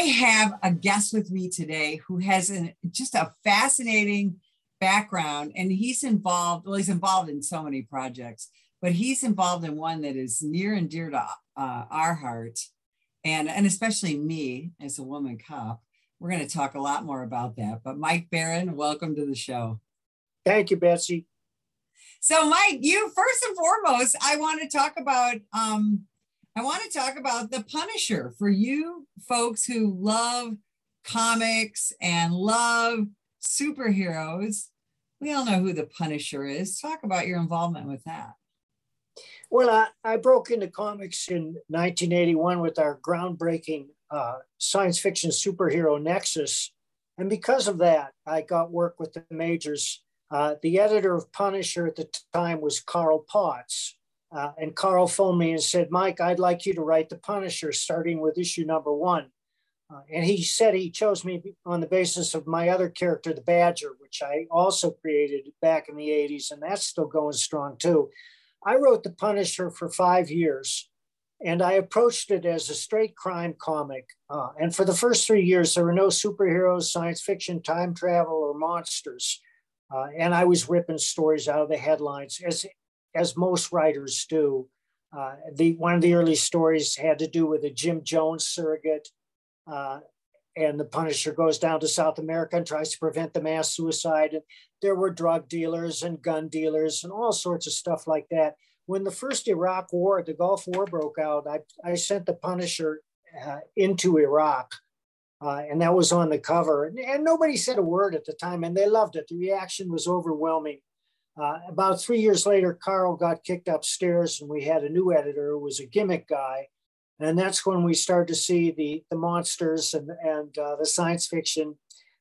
have a guest with me today who has an, just a fascinating background and he's involved, well, he's involved in so many projects, but he's involved in one that is near and dear to uh, our heart and, and especially me as a woman cop. We're going to talk a lot more about that. But Mike Baron, welcome to the show. Thank you, Betsy. So, Mike, you first and foremost, I want to talk about um, I want to talk about the Punisher for you folks who love comics and love superheroes. We all know who the Punisher is. Talk about your involvement with that. Well, I, I broke into comics in 1981 with our groundbreaking uh, science fiction superhero Nexus. And because of that, I got work with the majors. Uh, the editor of Punisher at the time was Carl Potts. Uh, and Carl phoned me and said, Mike, I'd like you to write The Punisher, starting with issue number one. Uh, and he said he chose me on the basis of my other character, the Badger, which I also created back in the 80s, and that's still going strong too. I wrote The Punisher for five years, and I approached it as a straight crime comic. Uh, and for the first three years, there were no superheroes, science fiction, time travel, or monsters. Uh, and I was ripping stories out of the headlines, as as most writers do. Uh, the one of the early stories had to do with a Jim Jones surrogate, uh, and the Punisher goes down to South America and tries to prevent the mass suicide. And there were drug dealers and gun dealers and all sorts of stuff like that. When the first Iraq War, the Gulf War broke out, I, I sent the Punisher uh, into Iraq. Uh, and that was on the cover. And, and, nobody said a word at the time, and they loved it. The reaction was overwhelming. Uh, about three years later, Carl got kicked upstairs, and we had a new editor who was a gimmick guy. And that's when we started to see the, the monsters and, and uh, the science fiction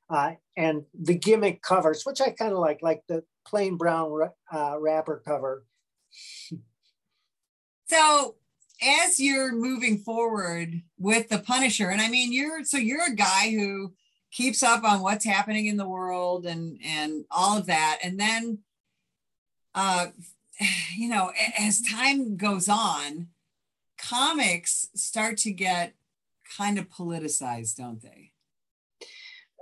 uh, and the gimmick covers, which I kind of like, like the plain brown uh, wrapper cover. So, as you're moving forward with the Punisher, and I mean, you're so you're a guy who keeps up on what's happening in the world and and all of that, and then uh, you know, as time goes on, comics start to get kind of politicized, don't they?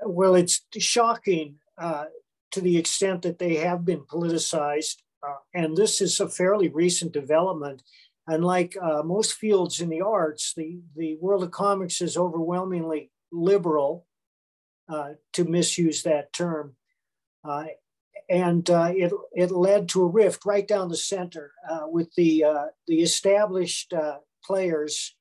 Well, it's shocking uh, to the extent that they have been politicized. Uh, and this is a fairly recent development. Unlike uh, most fields in the arts, the, the world of comics is overwhelmingly liberal, uh, to misuse that term. And uh, it, it led to a rift right down the center uh, with the, uh, the established uh, players.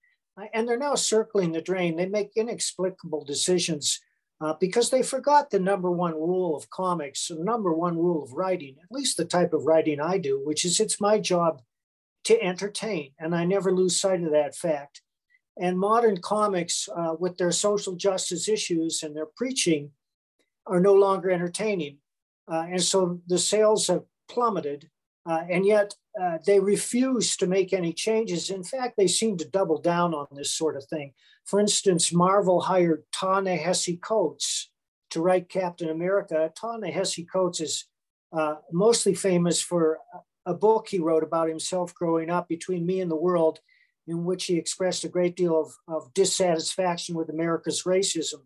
And they're now circling the drain. They make inexplicable decisions uh, because they forgot the number one rule of comics, the number one rule of writing, at least the type of writing I do, which is it's my job to entertain. And I never lose sight of that fact. And modern comics, uh, with their social justice issues and their preaching, are no longer entertaining. Uh, and so the sales have plummeted, uh, and yet uh, they refuse to make any changes. In fact, they seem to double down on this sort of thing. For instance, Marvel hired Ta-Nehisi Coates to write Captain America. Ta-Nehisi Coates is uh, mostly famous for a book he wrote about himself growing up between me and the world, in which he expressed a great deal of, of dissatisfaction with America's racism.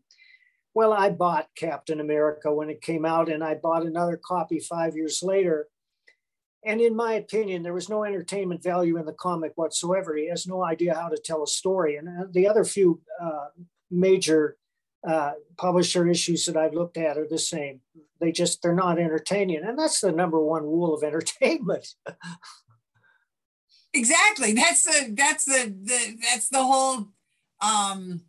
Well, I bought Captain America when it came out, and I bought another copy five years later. And in my opinion, there was no entertainment value in the comic whatsoever. He has no idea how to tell a story. And uh, the other few uh, major uh, publisher issues that I've looked at are the same. They just they're not entertaining, and that's the number one rule of entertainment. exactly. That's the that's the, the that's the whole um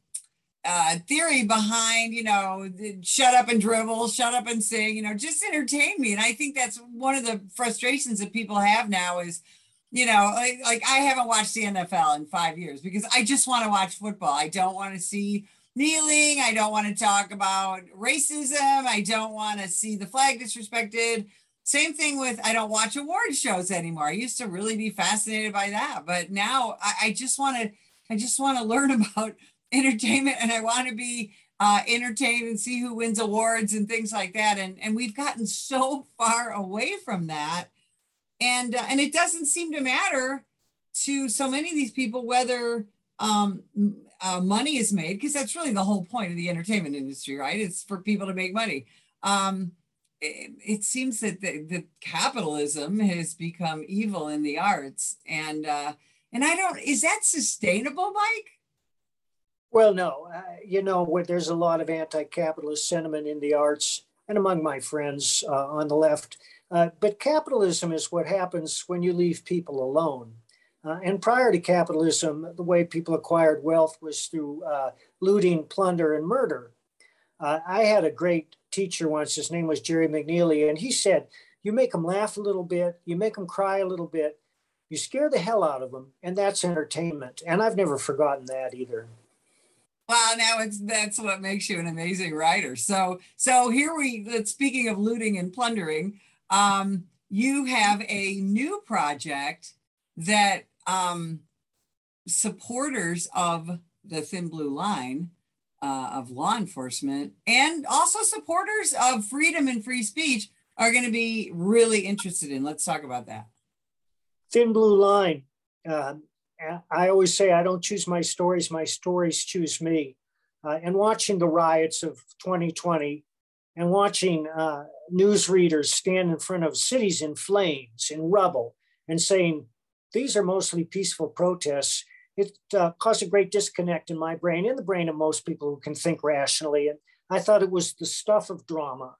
uh, theory behind, you know, shut up and dribble, shut up and sing, you know, just entertain me. And I think that's one of the frustrations that people have now is, you know, like, like I haven't watched the NFL in five years because I just want to watch football. I don't want to see kneeling. I don't want to talk about racism. I don't want to see the flag disrespected. Same thing with I don't watch award shows anymore. I used to really be fascinated by that, but now I, I just want to I just want to learn about entertainment and I want to be uh, entertained and see who wins awards and things like that. And, and we've gotten so far away from that. And, uh, and it doesn't seem to matter to so many of these people whether um, uh, money is made because that's really the whole point of the entertainment industry, right? It's for people to make money. Um, it, it, seems that the, the, capitalism has become evil in the arts, and uh, and I don't. Is that sustainable, Mike? Well, no. Uh, you know, there's a lot of anti-capitalist sentiment in the arts and among my friends uh, on the left. Uh, but capitalism is what happens when you leave people alone. Uh, and prior to capitalism, the way people acquired wealth was through uh, looting, plunder, and murder. Uh, I had a great teacher once, his name was Jerry McNeely, and he said, You make them laugh a little bit, you make them cry a little bit, you scare the hell out of them, and that's entertainment. And I've never forgotten that either. Well, now it's that's what makes you an amazing writer. So, so here we. Speaking of looting and plundering, um, you have a new project that um, supporters of the Thin Blue Line uh, of law enforcement and also supporters of freedom and free speech are going to be really interested in. Let's talk about that. Thin Blue Line. Uh, I always say I don't choose my stories, my stories choose me. Uh, and watching the riots of 2020 and watching uh, news readers stand in front of cities in flames, in rubble, and saying, these are mostly peaceful protests, it uh, caused a great disconnect in my brain, in the brain of most people who can think rationally. And I thought it was the stuff of drama.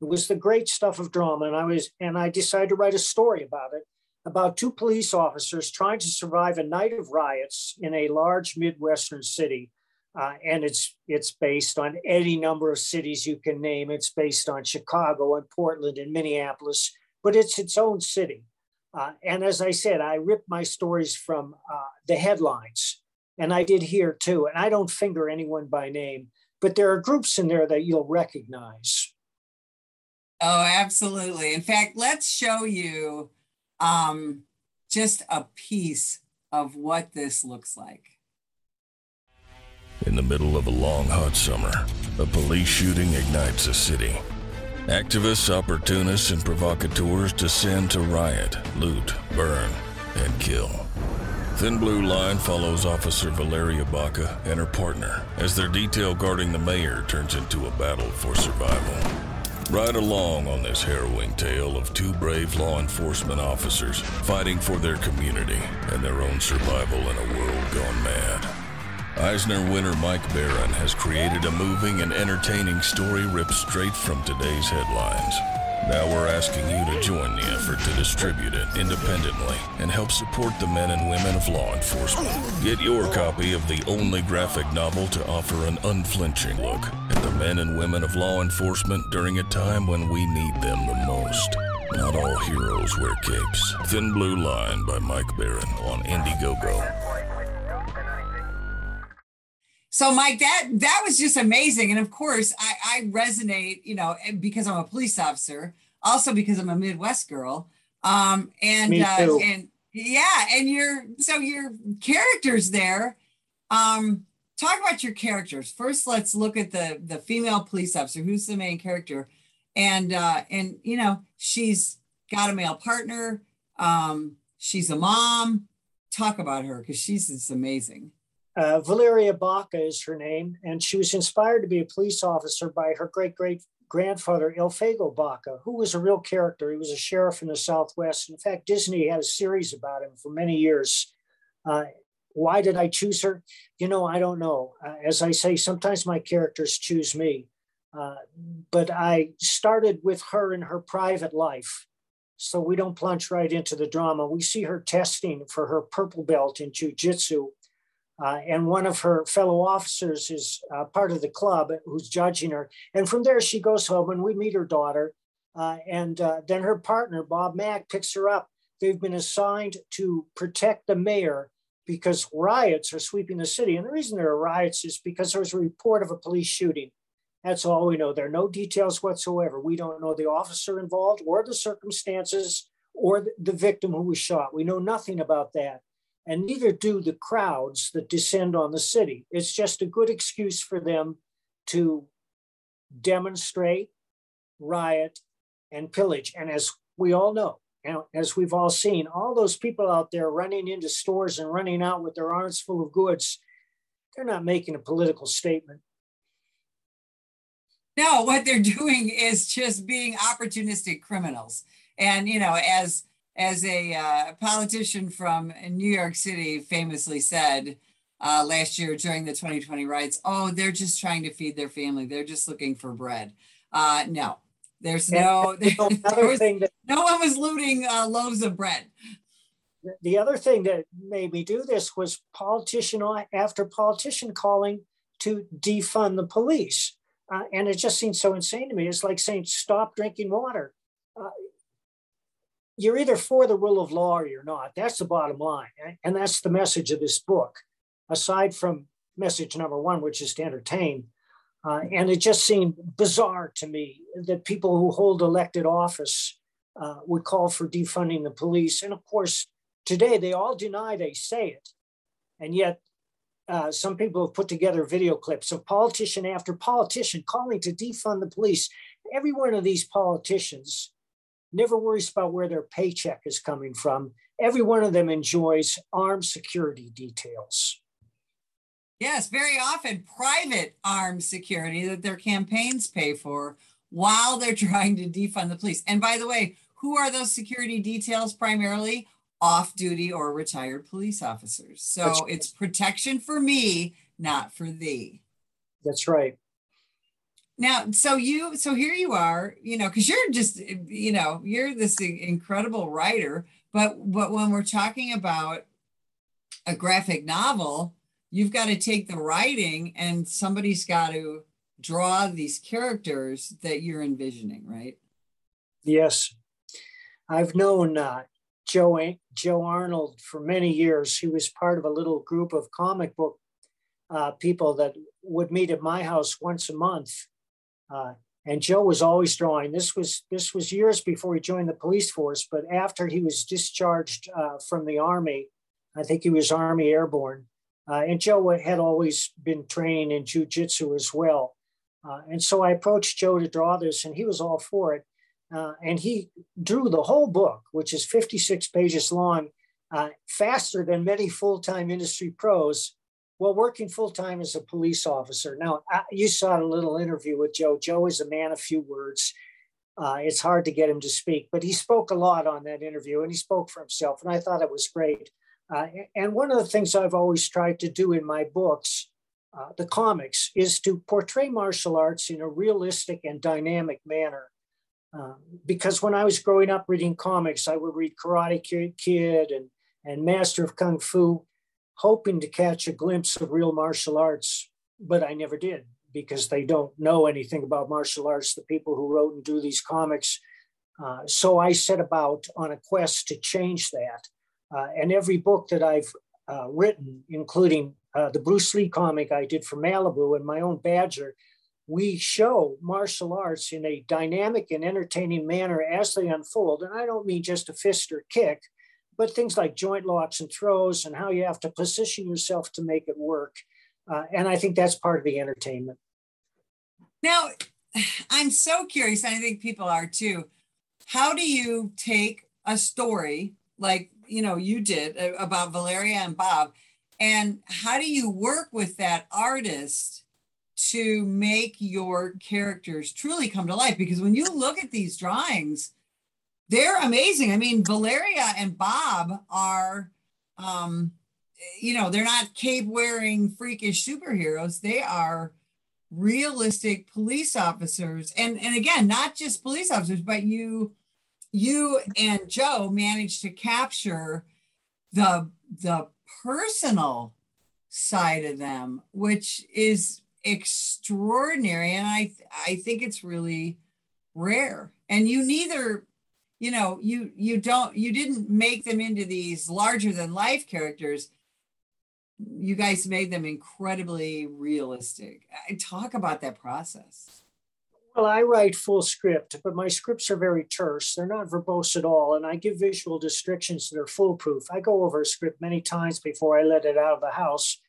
It was the great stuff of drama. And I was, and I decided to write a story about it about two police officers trying to survive a night of riots in a large Midwestern city. Uh, and it's it's based on any number of cities you can name. It's based on Chicago and Portland and Minneapolis, but it's its own city. Uh, and as I said, I ripped my stories from uh, the headlines, and I did here too. And I don't finger anyone by name, but there are groups in there that you'll recognize. Oh, absolutely. In fact, let's show you um, just a piece of what this looks like. In the middle of a long, hot summer, a police shooting ignites a city. Activists, opportunists, and provocateurs descend to riot, loot, burn, and kill. Thin Blue Line follows Officer Valeria Baca and her partner as their detail guarding the mayor turns into a battle for survival. Ride along on this harrowing tale of two brave law enforcement officers fighting for their community and their own survival in a world gone mad. Eisner winner Mike Baron has created a moving and entertaining story ripped straight from today's headlines. Now we're asking you to join the effort to distribute it independently and help support the men and women of law enforcement. Get your copy of the only graphic novel to offer an unflinching look the men and women of law enforcement during a time when we need them the most. Not all heroes wear capes. Thin Blue Line by Mike Baron on Indiegogo. So, Mike, that that was just amazing, and of course, I, I resonate, you know, because I'm a police officer, also because I'm a Midwest girl, um, and uh, and yeah, and your so your characters there. Um, talk about your characters first. Let's look at the the female police officer, who's the main character, and uh, and you know she's got a male partner. Um, she's a mom. Talk about her because she's just amazing. Uh, Valeria Baca is her name, and she was inspired to be a police officer by her great great grandfather, Elfego Baca, who was a real character. He was a sheriff in the Southwest. In fact, Disney had a series about him for many years. Uh, why did I choose her? You know, I don't know. Uh, as I say, sometimes my characters choose me. Uh, but I started with her in her private life. So we don't plunge right into the drama. We see her testing for her purple belt in jujitsu uh, and one of her fellow officers is uh, part of the club who's judging her. And from there, she goes home and we meet her daughter. Uh, and uh, then her partner, Bob Mack, picks her up. They've been assigned to protect the mayor because riots are sweeping the city. And the reason there are riots is because there was a report of a police shooting. That's all we know. There are no details whatsoever. We don't know the officer involved or the circumstances or the victim who was shot. We know nothing about that and neither do the crowds that descend on the city. It's just a good excuse for them to demonstrate, riot, and pillage. And as we all know, as we've all seen, all those people out there running into stores and running out with their arms full of goods, they're not making a political statement. No, what they're doing is just being opportunistic criminals. And you know, as as a uh, politician from New York City famously said uh, last year during the 2020 riots, "Oh, they're just trying to feed their family. They're just looking for bread." Uh, no, there's no. There, there was, that, no one was looting uh, loaves of bread. The other thing that made me do this was politician after politician calling to defund the police. Uh, and it just seems so insane to me. It's like saying, stop drinking water. Uh, you're either for the rule of law or you're not. That's the bottom line. And that's the message of this book, aside from message number one, which is to entertain. Uh, and it just seemed bizarre to me that people who hold elected office uh, would call for defunding the police. And of course, today they all deny they say it. And yet uh, some people have put together video clips of politician after politician calling to defund the police. Every one of these politicians never worries about where their paycheck is coming from. Every one of them enjoys armed security details. Yes, very often private armed security that their campaigns pay for while they're trying to defund the police. And by the way, who are those security details primarily? off duty or retired police officers. So That's it's protection for me, not for thee. That's right. Now, so you, so here you are, you know, because you're just, you know, you're this incredible writer. But but when we're talking about a graphic novel, you've got to take the writing and somebody's got to draw these characters that you're envisioning, right? Yes. I've known uh, Joe, Joe Arnold for many years. He was part of a little group of comic book uh, people that would meet at my house once a month. Uh, and Joe was always drawing. This was this was years before he joined the police force, but after he was discharged uh, from the army, I think he was Army Airborne. Uh, and Joe had always been training in jujitsu as well. Uh, and so I approached Joe to draw this, and he was all for it. Uh, and he drew the whole book, which is 56 pages long, uh, faster than many full time industry pros while working full time as a police officer. Now, I, you saw a little interview with Joe. Joe is a man of few words. Uh, it's hard to get him to speak, but he spoke a lot on that interview and he spoke for himself. And I thought it was great. Uh, and one of the things I've always tried to do in my books, uh, the comics, is to portray martial arts in a realistic and dynamic manner. Um, because when I was growing up reading comics, I would read Karate Kid and, and Master of Kung Fu, hoping to catch a glimpse of real martial arts, but I never did because they don't know anything about martial arts, the people who wrote and do these comics. Uh, so I set about on a quest to change that. Uh, and every book that I've uh, written, including uh, the Bruce Lee comic I did for Malibu and my own Badger, we show martial arts in a dynamic and entertaining manner as they unfold. And I don't mean just a fist or kick, but things like joint locks and throws and how you have to position yourself to make it work. Uh, and I think that's part of the entertainment. Now, I'm so curious, and I think people are too. How do you take a story like you know you did uh, about Valeria and Bob, and how do you work with that artist to make your characters truly come to life? Because when you look at these drawings they're amazing. I mean valeria and bob are um you know they're not cape wearing freakish superheroes. They are realistic police officers. And and again not just police officers but you you and joe managed to capture the the personal side of them which is extraordinary. And i i think it's really rare. And you neither you know you you don't you didn't make them into these larger than life characters. You guys made them incredibly realistic. I talk about that process well i write full script but my scripts are very terse they're not verbose at all and i give visual descriptions that are foolproof i go over a script many times before i let it out of the house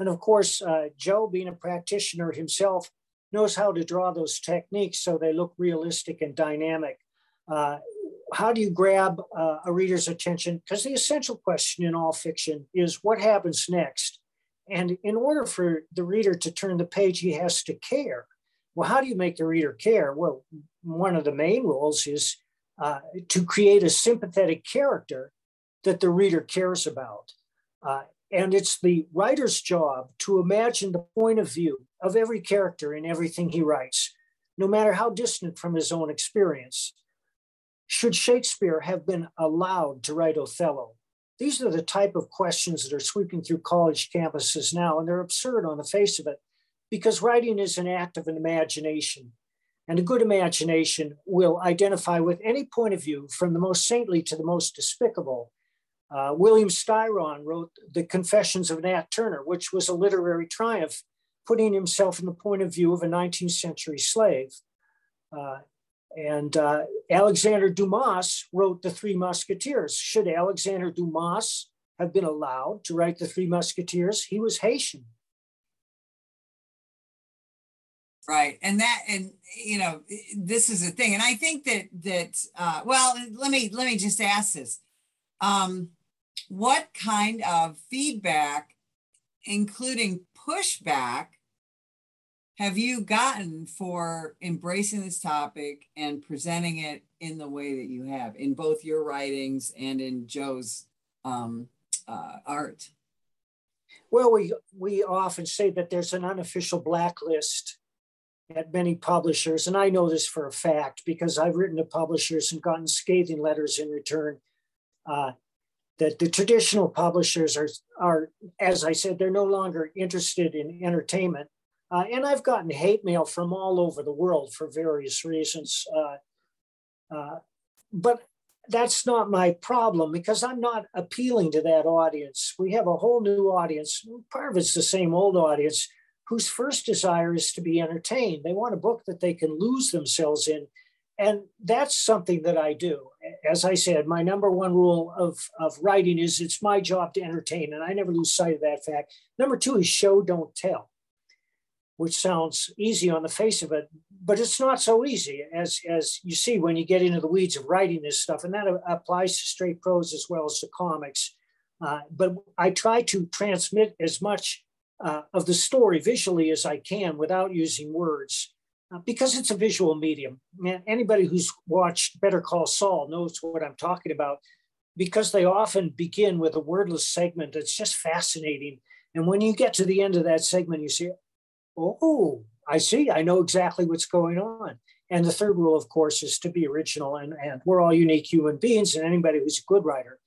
and of course, uh, Joe, being a practitioner himself, knows how to draw those techniques so they look realistic and dynamic. Uh, how do you grab uh, a reader's attention? Because the essential question in all fiction is what happens next? and in order for the reader to turn the page, he has to care. Well, how do you make the reader care? Well, one of the main rules is uh, to create a sympathetic character that the reader cares about. Uh, and it's the writer's job to imagine the point of view of every character in everything he writes, no matter how distant from his own experience. Should Shakespeare have been allowed to write Othello? These are the type of questions that are sweeping through college campuses now, and they're absurd on the face of it because writing is an act of an imagination. And a good imagination will identify with any point of view, from the most saintly to the most despicable. Uh, William Styron wrote The Confessions of Nat Turner, which was a literary triumph, putting himself in the point of view of a 19th century slave. Uh, and uh, Alexander Dumas wrote The Three Musketeers. Should Alexander Dumas have been allowed to write The Three Musketeers? He was Haitian. Right. And that, and, you know, this is a thing. And I think that, that, uh, well, let me, let me just ask this. Um, what kind of feedback, including pushback, have you gotten for embracing this topic and presenting it in the way that you have in both your writings and in Joe's um, uh, art? Well, we we often say that there's an unofficial blacklist at many publishers, and I know this for a fact because I've written to publishers and gotten scathing letters in return. Uh, that the traditional publishers are are, as I said, they're no longer interested in entertainment uh, and I've gotten hate mail from all over the world for various reasons. Uh, uh, but that's not my problem because I'm not appealing to that audience. We have a whole new audience. Part of it's the same old audience whose first desire is to be entertained. They want a book that they can lose themselves in. And that's something that I do. As I said, my number one rule of, of writing is it's my job to entertain, and I never lose sight of that fact. Number two is show, don't tell which sounds easy on the face of it, but it's not so easy as, as you see when you get into the weeds of writing this stuff. And that applies to straight prose as well as to comics. Uh, but I try to transmit as much uh, of the story visually as I can without using words uh, because it's a visual medium. Man, anybody who's watched Better Call Saul knows what I'm talking about because they often begin with a wordless segment that's just fascinating. And when you get to the end of that segment, you say, oh, I see. I know exactly what's going on. And the third rule, of course, is to be original. And, and we're all unique human beings, and anybody who's a good writer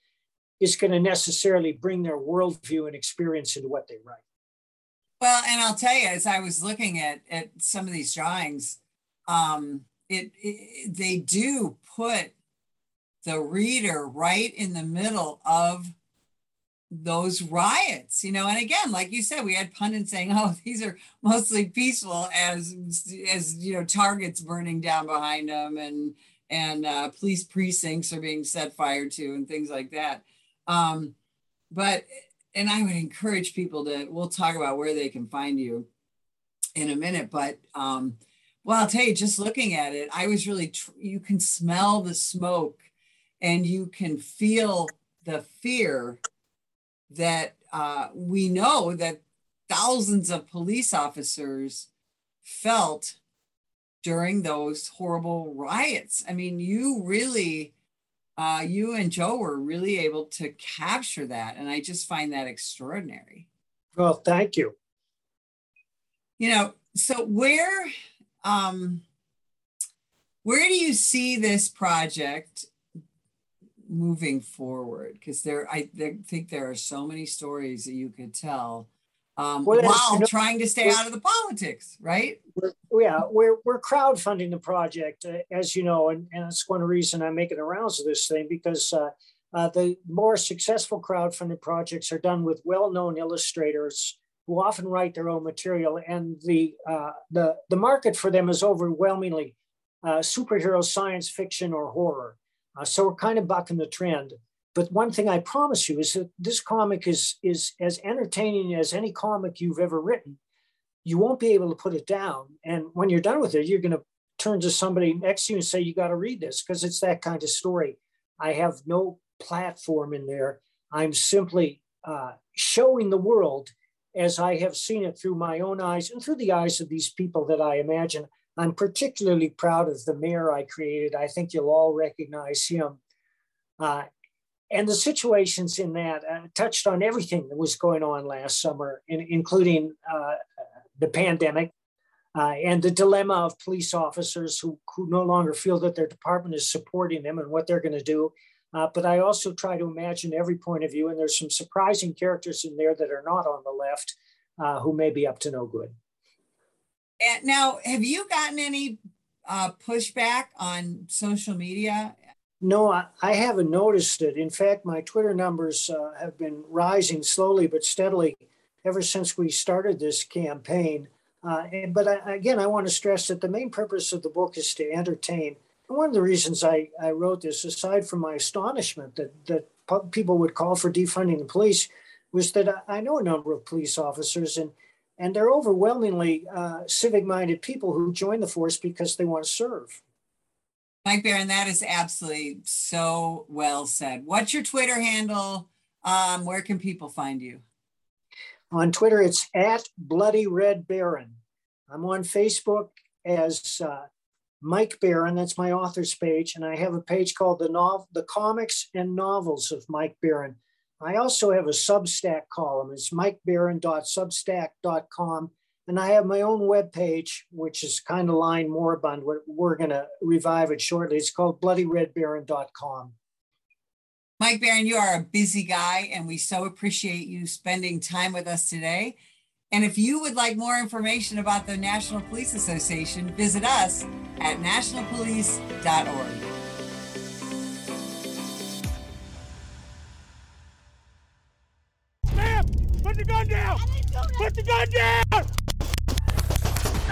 is going to necessarily bring their worldview and experience into what they write. Well, and I'll tell you, as I was looking at, at some of these drawings, um, it, it they do put the reader right in the middle of those riots, you know, and again, like you said, we had pundits saying, "Oh, these are mostly peaceful," as as you know, targets burning down behind them, and and uh, police precincts are being set fire to, and things like that. Um, but and I would encourage people to. We'll talk about where they can find you in a minute, but um, well, I'll tell you, just looking at it, I was really. Tr- you can smell the smoke, and you can feel the fear that uh, we know that thousands of police officers felt during those horrible riots. I mean, you really, uh, you and Joe were really able to capture that. And I just find that extraordinary. Well, thank you. You know, so where, um, where do you see this project moving forward because there I think there are so many stories that you could tell um, well, while trying to stay out of the politics, right? We're, yeah, we're, we're crowdfunding the project, uh, as you know, and, and that's one reason I'm making the rounds of this thing because uh, uh, the more successful crowdfunding projects are done with well-known illustrators who often write their own material, and the uh, the the market for them is overwhelmingly uh, superhero science fiction or horror. Uh, so we're kind of bucking the trend. But one thing I promise you is that this comic is, is as entertaining as any comic you've ever written. You won't be able to put it down. And when you're done with it, you're going to turn to somebody next to you and say, You got to read this because it's that kind of story. I have no platform in there. I'm simply uh, showing the world as I have seen it through my own eyes and through the eyes of these people that I imagine. I'm particularly proud of the mayor I created. I think you'll all recognize him. Uh, and the situations in that uh, touched on everything that was going on last summer, in, including uh, the pandemic uh, and the dilemma of police officers who, who no longer feel that their department is supporting them and what they're going to do. Uh, but I also try to imagine every point of view, and there's some surprising characters in there that are not on the left uh, who may be up to no good. And now, have you gotten any uh, pushback on social media? No, I, I, haven't noticed it. In fact, my Twitter numbers uh, have been rising slowly but steadily ever since we started this campaign. Uh, and, but I, again, I want to stress that the main purpose of the book is to entertain. And one of the reasons I, I wrote this, aside from my astonishment that, that people would call for defunding the police, was that I, I know a number of police officers and and they're overwhelmingly uh, civic minded people who join the force because they want to serve. Mike Baron, that is absolutely so well said. What's your Twitter handle? Um, where can people find you? On Twitter, it's at Bloody Red Baron. I'm on Facebook as uh, Mike Baron. That's my author's page, and I have a page called the Nov- the Comics and Novels of Mike Baron. I also have a Substack column. It's mikebaron.substack.com. And I have my own webpage, which is kind of lying moribund. We're, we're going to revive it shortly. It's called bloodyredbaron.com. Mike Baron, you are a busy guy, and we so appreciate you spending time with us today. And if you would like more information about the National Police Association, visit us at nationalpolice.org. Put the gun down! Put the gun down!